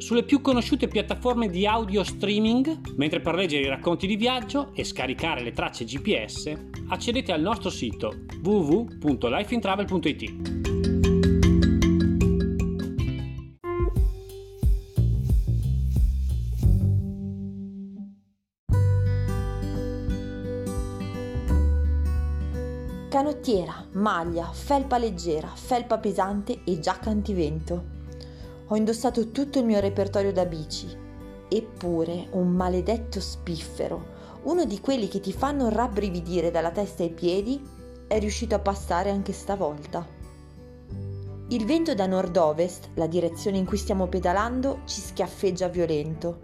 sulle più conosciute piattaforme di audio streaming, mentre per leggere i racconti di viaggio e scaricare le tracce GPS accedete al nostro sito www.lifeintravel.it. Canottiera, maglia, felpa leggera, felpa pesante e giacca antivento. Ho indossato tutto il mio repertorio da bici. Eppure un maledetto spiffero, uno di quelli che ti fanno rabbrividire dalla testa ai piedi, è riuscito a passare anche stavolta. Il vento da nord-ovest, la direzione in cui stiamo pedalando, ci schiaffeggia violento.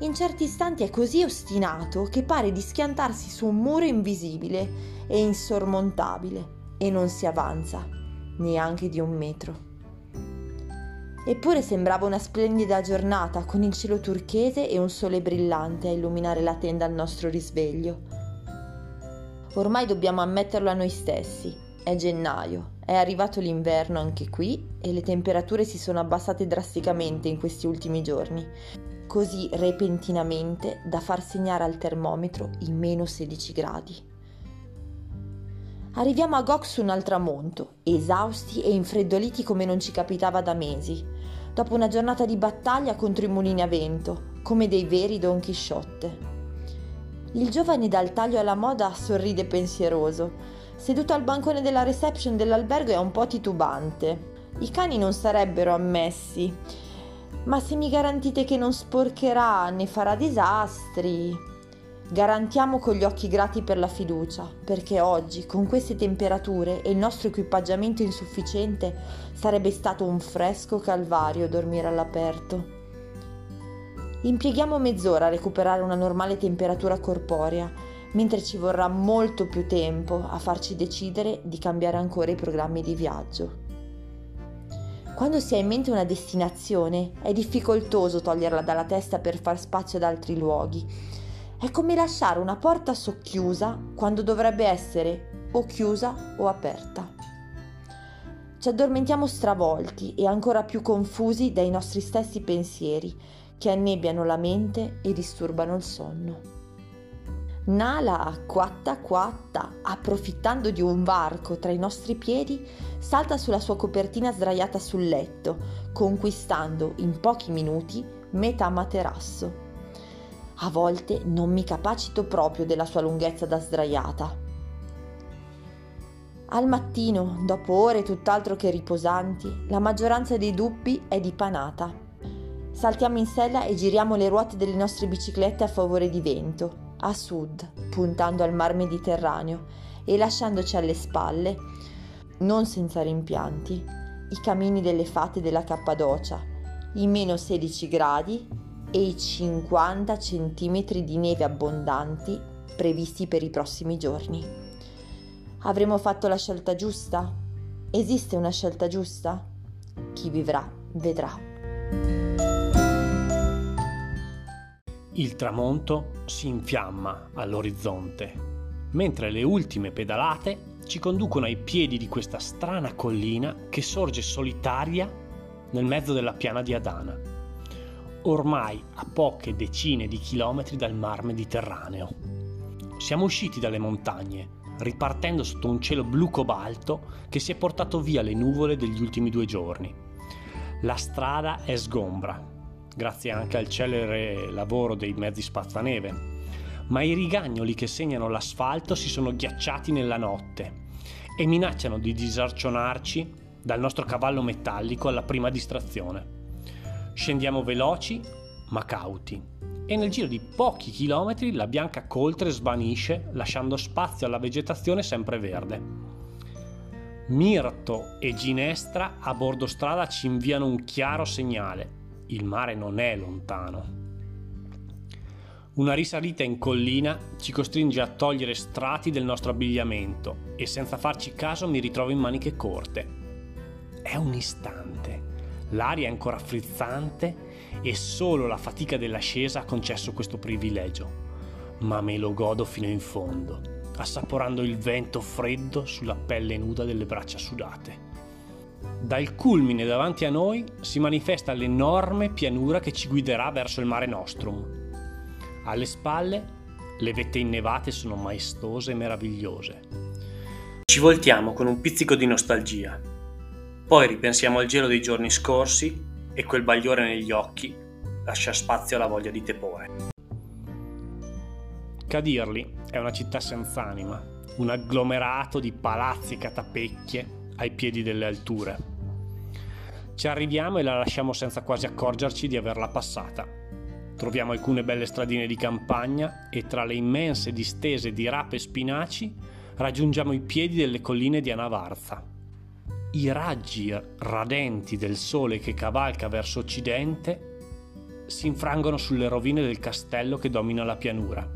In certi istanti è così ostinato che pare di schiantarsi su un muro invisibile e insormontabile e non si avanza neanche di un metro. Eppure sembrava una splendida giornata con il cielo turchese e un sole brillante a illuminare la tenda al nostro risveglio. Ormai dobbiamo ammetterlo a noi stessi. È gennaio, è arrivato l'inverno anche qui e le temperature si sono abbassate drasticamente in questi ultimi giorni, così repentinamente da far segnare al termometro i meno 16 gradi. Arriviamo a Goxun al tramonto, esausti e infreddoliti come non ci capitava da mesi, dopo una giornata di battaglia contro i mulini a vento, come dei veri Don Chisciotte. Il giovane dal taglio alla moda sorride pensieroso. Seduto al bancone della reception dell'albergo è un po' titubante. I cani non sarebbero ammessi, ma se mi garantite che non sporcherà né farà disastri, Garantiamo con gli occhi grati per la fiducia, perché oggi, con queste temperature e il nostro equipaggiamento insufficiente, sarebbe stato un fresco calvario dormire all'aperto. Impieghiamo mezz'ora a recuperare una normale temperatura corporea, mentre ci vorrà molto più tempo a farci decidere di cambiare ancora i programmi di viaggio. Quando si ha in mente una destinazione, è difficoltoso toglierla dalla testa per far spazio ad altri luoghi è come lasciare una porta socchiusa quando dovrebbe essere o chiusa o aperta. Ci addormentiamo stravolti e ancora più confusi dai nostri stessi pensieri che annebbiano la mente e disturbano il sonno. Nala, quatta quatta, approfittando di un varco tra i nostri piedi, salta sulla sua copertina sdraiata sul letto, conquistando in pochi minuti metà materasso. A volte non mi capacito proprio della sua lunghezza da sdraiata. Al mattino, dopo ore tutt'altro che riposanti, la maggioranza dei dubbi è dipanata. Saltiamo in sella e giriamo le ruote delle nostre biciclette a favore di vento, a sud, puntando al mar Mediterraneo e lasciandoci alle spalle, non senza rimpianti, i camini delle fate della Cappadocia, i meno 16 gradi e i 50 cm di neve abbondanti previsti per i prossimi giorni. Avremo fatto la scelta giusta? Esiste una scelta giusta? Chi vivrà vedrà. Il tramonto si infiamma all'orizzonte, mentre le ultime pedalate ci conducono ai piedi di questa strana collina che sorge solitaria nel mezzo della piana di Adana ormai a poche decine di chilometri dal mar Mediterraneo. Siamo usciti dalle montagne, ripartendo sotto un cielo blu cobalto che si è portato via le nuvole degli ultimi due giorni. La strada è sgombra, grazie anche al celere lavoro dei mezzi spazzaneve, ma i rigagnoli che segnano l'asfalto si sono ghiacciati nella notte e minacciano di disarcionarci dal nostro cavallo metallico alla prima distrazione. Scendiamo veloci ma cauti e nel giro di pochi chilometri la bianca coltre svanisce lasciando spazio alla vegetazione sempreverde. Mirto e Ginestra a bordo strada ci inviano un chiaro segnale. Il mare non è lontano. Una risalita in collina ci costringe a togliere strati del nostro abbigliamento e senza farci caso mi ritrovo in maniche corte. È un istante. L'aria è ancora frizzante e solo la fatica dell'ascesa ha concesso questo privilegio. Ma me lo godo fino in fondo, assaporando il vento freddo sulla pelle nuda delle braccia sudate. Dal culmine davanti a noi si manifesta l'enorme pianura che ci guiderà verso il mare nostrum alle spalle le vette innevate sono maestose e meravigliose. Ci voltiamo con un pizzico di nostalgia. Poi ripensiamo al gelo dei giorni scorsi e quel bagliore negli occhi lascia spazio alla voglia di tepore. Cadirli è una città senza anima, un agglomerato di palazzi e catapecchie ai piedi delle alture. Ci arriviamo e la lasciamo senza quasi accorgerci di averla passata Troviamo alcune belle stradine di campagna e tra le immense distese di rape e spinaci raggiungiamo i piedi delle colline di Anavarza. I raggi radenti del sole che cavalca verso occidente si infrangono sulle rovine del castello che domina la pianura.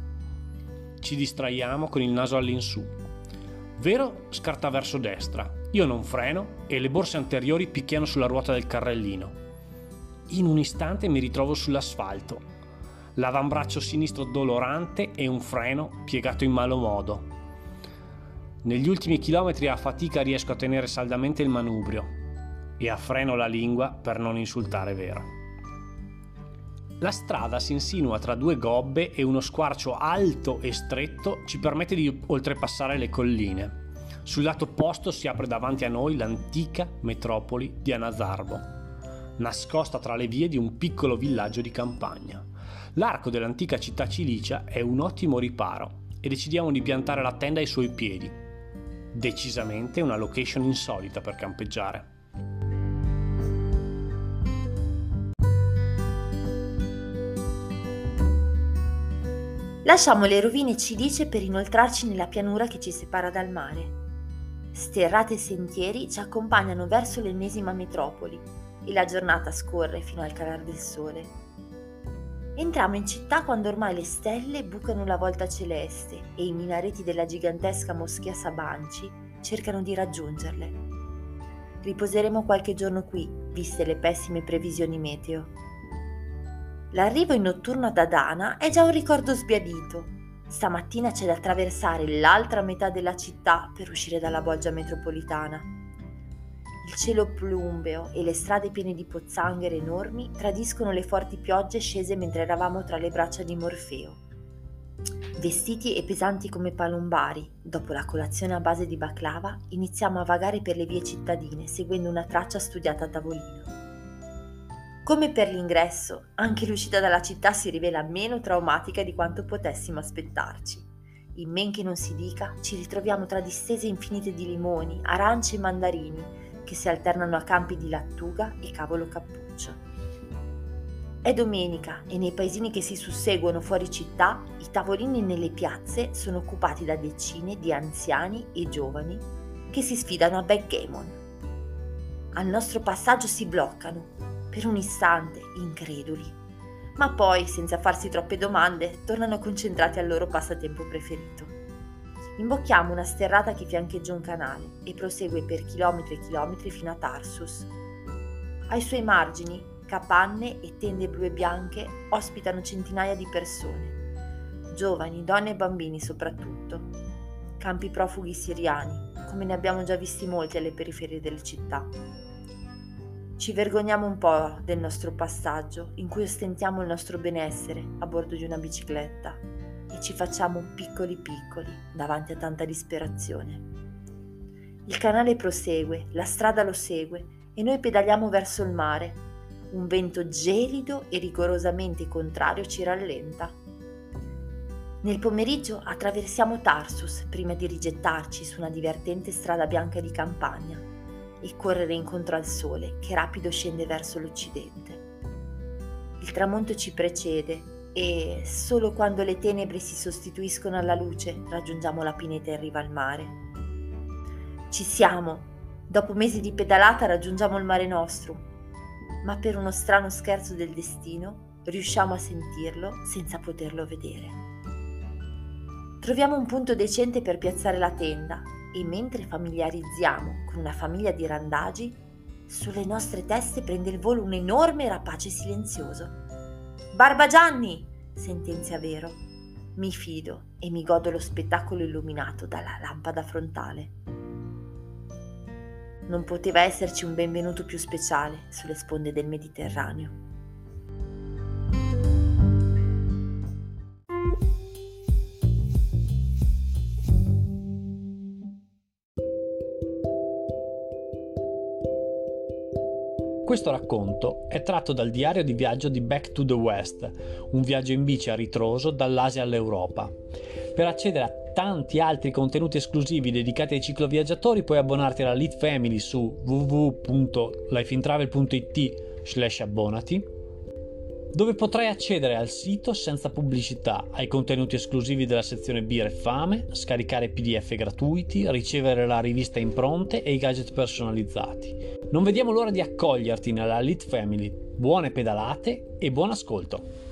Ci distraiamo con il naso all'insù. Vero scarta verso destra, io non freno e le borse anteriori picchiano sulla ruota del carrellino. In un istante mi ritrovo sull'asfalto l'avambraccio sinistro dolorante e un freno piegato in malo modo. Negli ultimi chilometri a fatica riesco a tenere saldamente il manubrio e a freno la lingua per non insultare Vero. La strada si insinua tra due gobbe e uno squarcio alto e stretto ci permette di oltrepassare le colline. Sul lato opposto si apre davanti a noi l'antica metropoli di Anazarbo, nascosta tra le vie di un piccolo villaggio di campagna. L'arco dell'antica città cilicia è un ottimo riparo e decidiamo di piantare la tenda ai suoi piedi. Decisamente una location insolita per campeggiare. Lasciamo le rovine cilice per inoltrarci nella pianura che ci separa dal mare. Sterrate sentieri ci accompagnano verso l'ennesima metropoli e la giornata scorre fino al calar del sole. Entriamo in città quando ormai le stelle bucano la volta celeste e i minareti della gigantesca moschea Sabanci cercano di raggiungerle. Riposeremo qualche giorno qui, viste le pessime previsioni meteo. L'arrivo in notturno ad Adana è già un ricordo sbiadito. Stamattina c'è da attraversare l'altra metà della città per uscire dalla bolgia metropolitana. Il cielo plumbeo e le strade piene di pozzanghere enormi tradiscono le forti piogge scese mentre eravamo tra le braccia di Morfeo. Vestiti e pesanti come palombari, dopo la colazione a base di baklava, iniziamo a vagare per le vie cittadine seguendo una traccia studiata a tavolino. Come per l'ingresso, anche l'uscita dalla città si rivela meno traumatica di quanto potessimo aspettarci. In men che non si dica, ci ritroviamo tra distese infinite di limoni, arance e mandarini, che si alternano a campi di lattuga e cavolo cappuccio. È domenica e nei paesini che si susseguono fuori città i tavolini nelle piazze sono occupati da decine di anziani e giovani che si sfidano a backgammon. Al nostro passaggio si bloccano, per un istante, increduli, ma poi, senza farsi troppe domande, tornano concentrati al loro passatempo preferito. Imbocchiamo una sterrata che fiancheggia un canale e prosegue per chilometri e chilometri fino a Tarsus. Ai suoi margini, capanne e tende blu e bianche ospitano centinaia di persone, giovani, donne e bambini soprattutto. Campi profughi siriani, come ne abbiamo già visti molti alle periferie delle città. Ci vergogniamo un po' del nostro passaggio, in cui ostentiamo il nostro benessere a bordo di una bicicletta ci facciamo piccoli piccoli davanti a tanta disperazione. Il canale prosegue, la strada lo segue e noi pedaliamo verso il mare. Un vento gelido e rigorosamente contrario ci rallenta. Nel pomeriggio attraversiamo Tarsus prima di rigettarci su una divertente strada bianca di campagna e correre incontro al sole che rapido scende verso l'occidente. Il tramonto ci precede e solo quando le tenebre si sostituiscono alla luce raggiungiamo la pineta in riva al mare. Ci siamo! Dopo mesi di pedalata raggiungiamo il mare nostro, ma per uno strano scherzo del destino riusciamo a sentirlo senza poterlo vedere. Troviamo un punto decente per piazzare la tenda e mentre familiarizziamo con una famiglia di randagi, sulle nostre teste prende il volo un enorme rapace silenzioso. Barbagianni! sentenzia Vero. Mi fido e mi godo lo spettacolo illuminato dalla lampada frontale. Non poteva esserci un benvenuto più speciale sulle sponde del Mediterraneo. Questo racconto è tratto dal diario di viaggio di Back to the West, un viaggio in bici a ritroso dall'Asia all'Europa. Per accedere a tanti altri contenuti esclusivi dedicati ai cicloviaggiatori puoi abbonarti alla Lead Family su www.lifeintravel.it slash abbonati dove potrai accedere al sito senza pubblicità, ai contenuti esclusivi della sezione Birra e Fame, scaricare PDF gratuiti, ricevere la rivista impronte e i gadget personalizzati. Non vediamo l'ora di accoglierti nella Elite Family. Buone pedalate e buon ascolto!